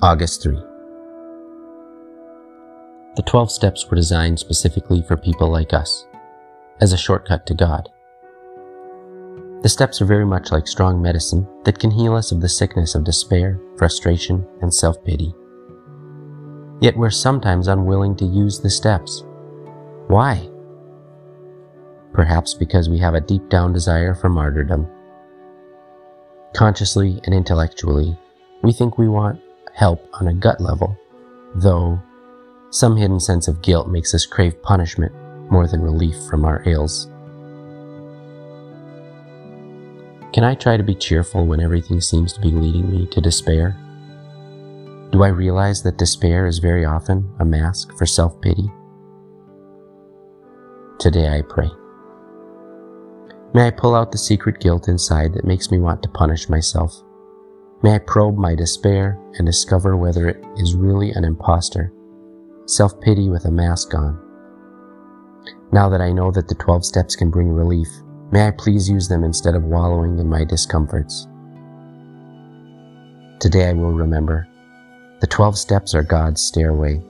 August 3. The 12 steps were designed specifically for people like us, as a shortcut to God. The steps are very much like strong medicine that can heal us of the sickness of despair, frustration, and self pity. Yet we're sometimes unwilling to use the steps. Why? Perhaps because we have a deep down desire for martyrdom. Consciously and intellectually, we think we want help on a gut level, though some hidden sense of guilt makes us crave punishment more than relief from our ills. Can I try to be cheerful when everything seems to be leading me to despair? Do I realize that despair is very often a mask for self pity? Today I pray. May I pull out the secret guilt inside that makes me want to punish myself. May I probe my despair and discover whether it is really an impostor, self pity with a mask on. Now that I know that the 12 steps can bring relief, may I please use them instead of wallowing in my discomforts. Today I will remember the 12 steps are God's stairway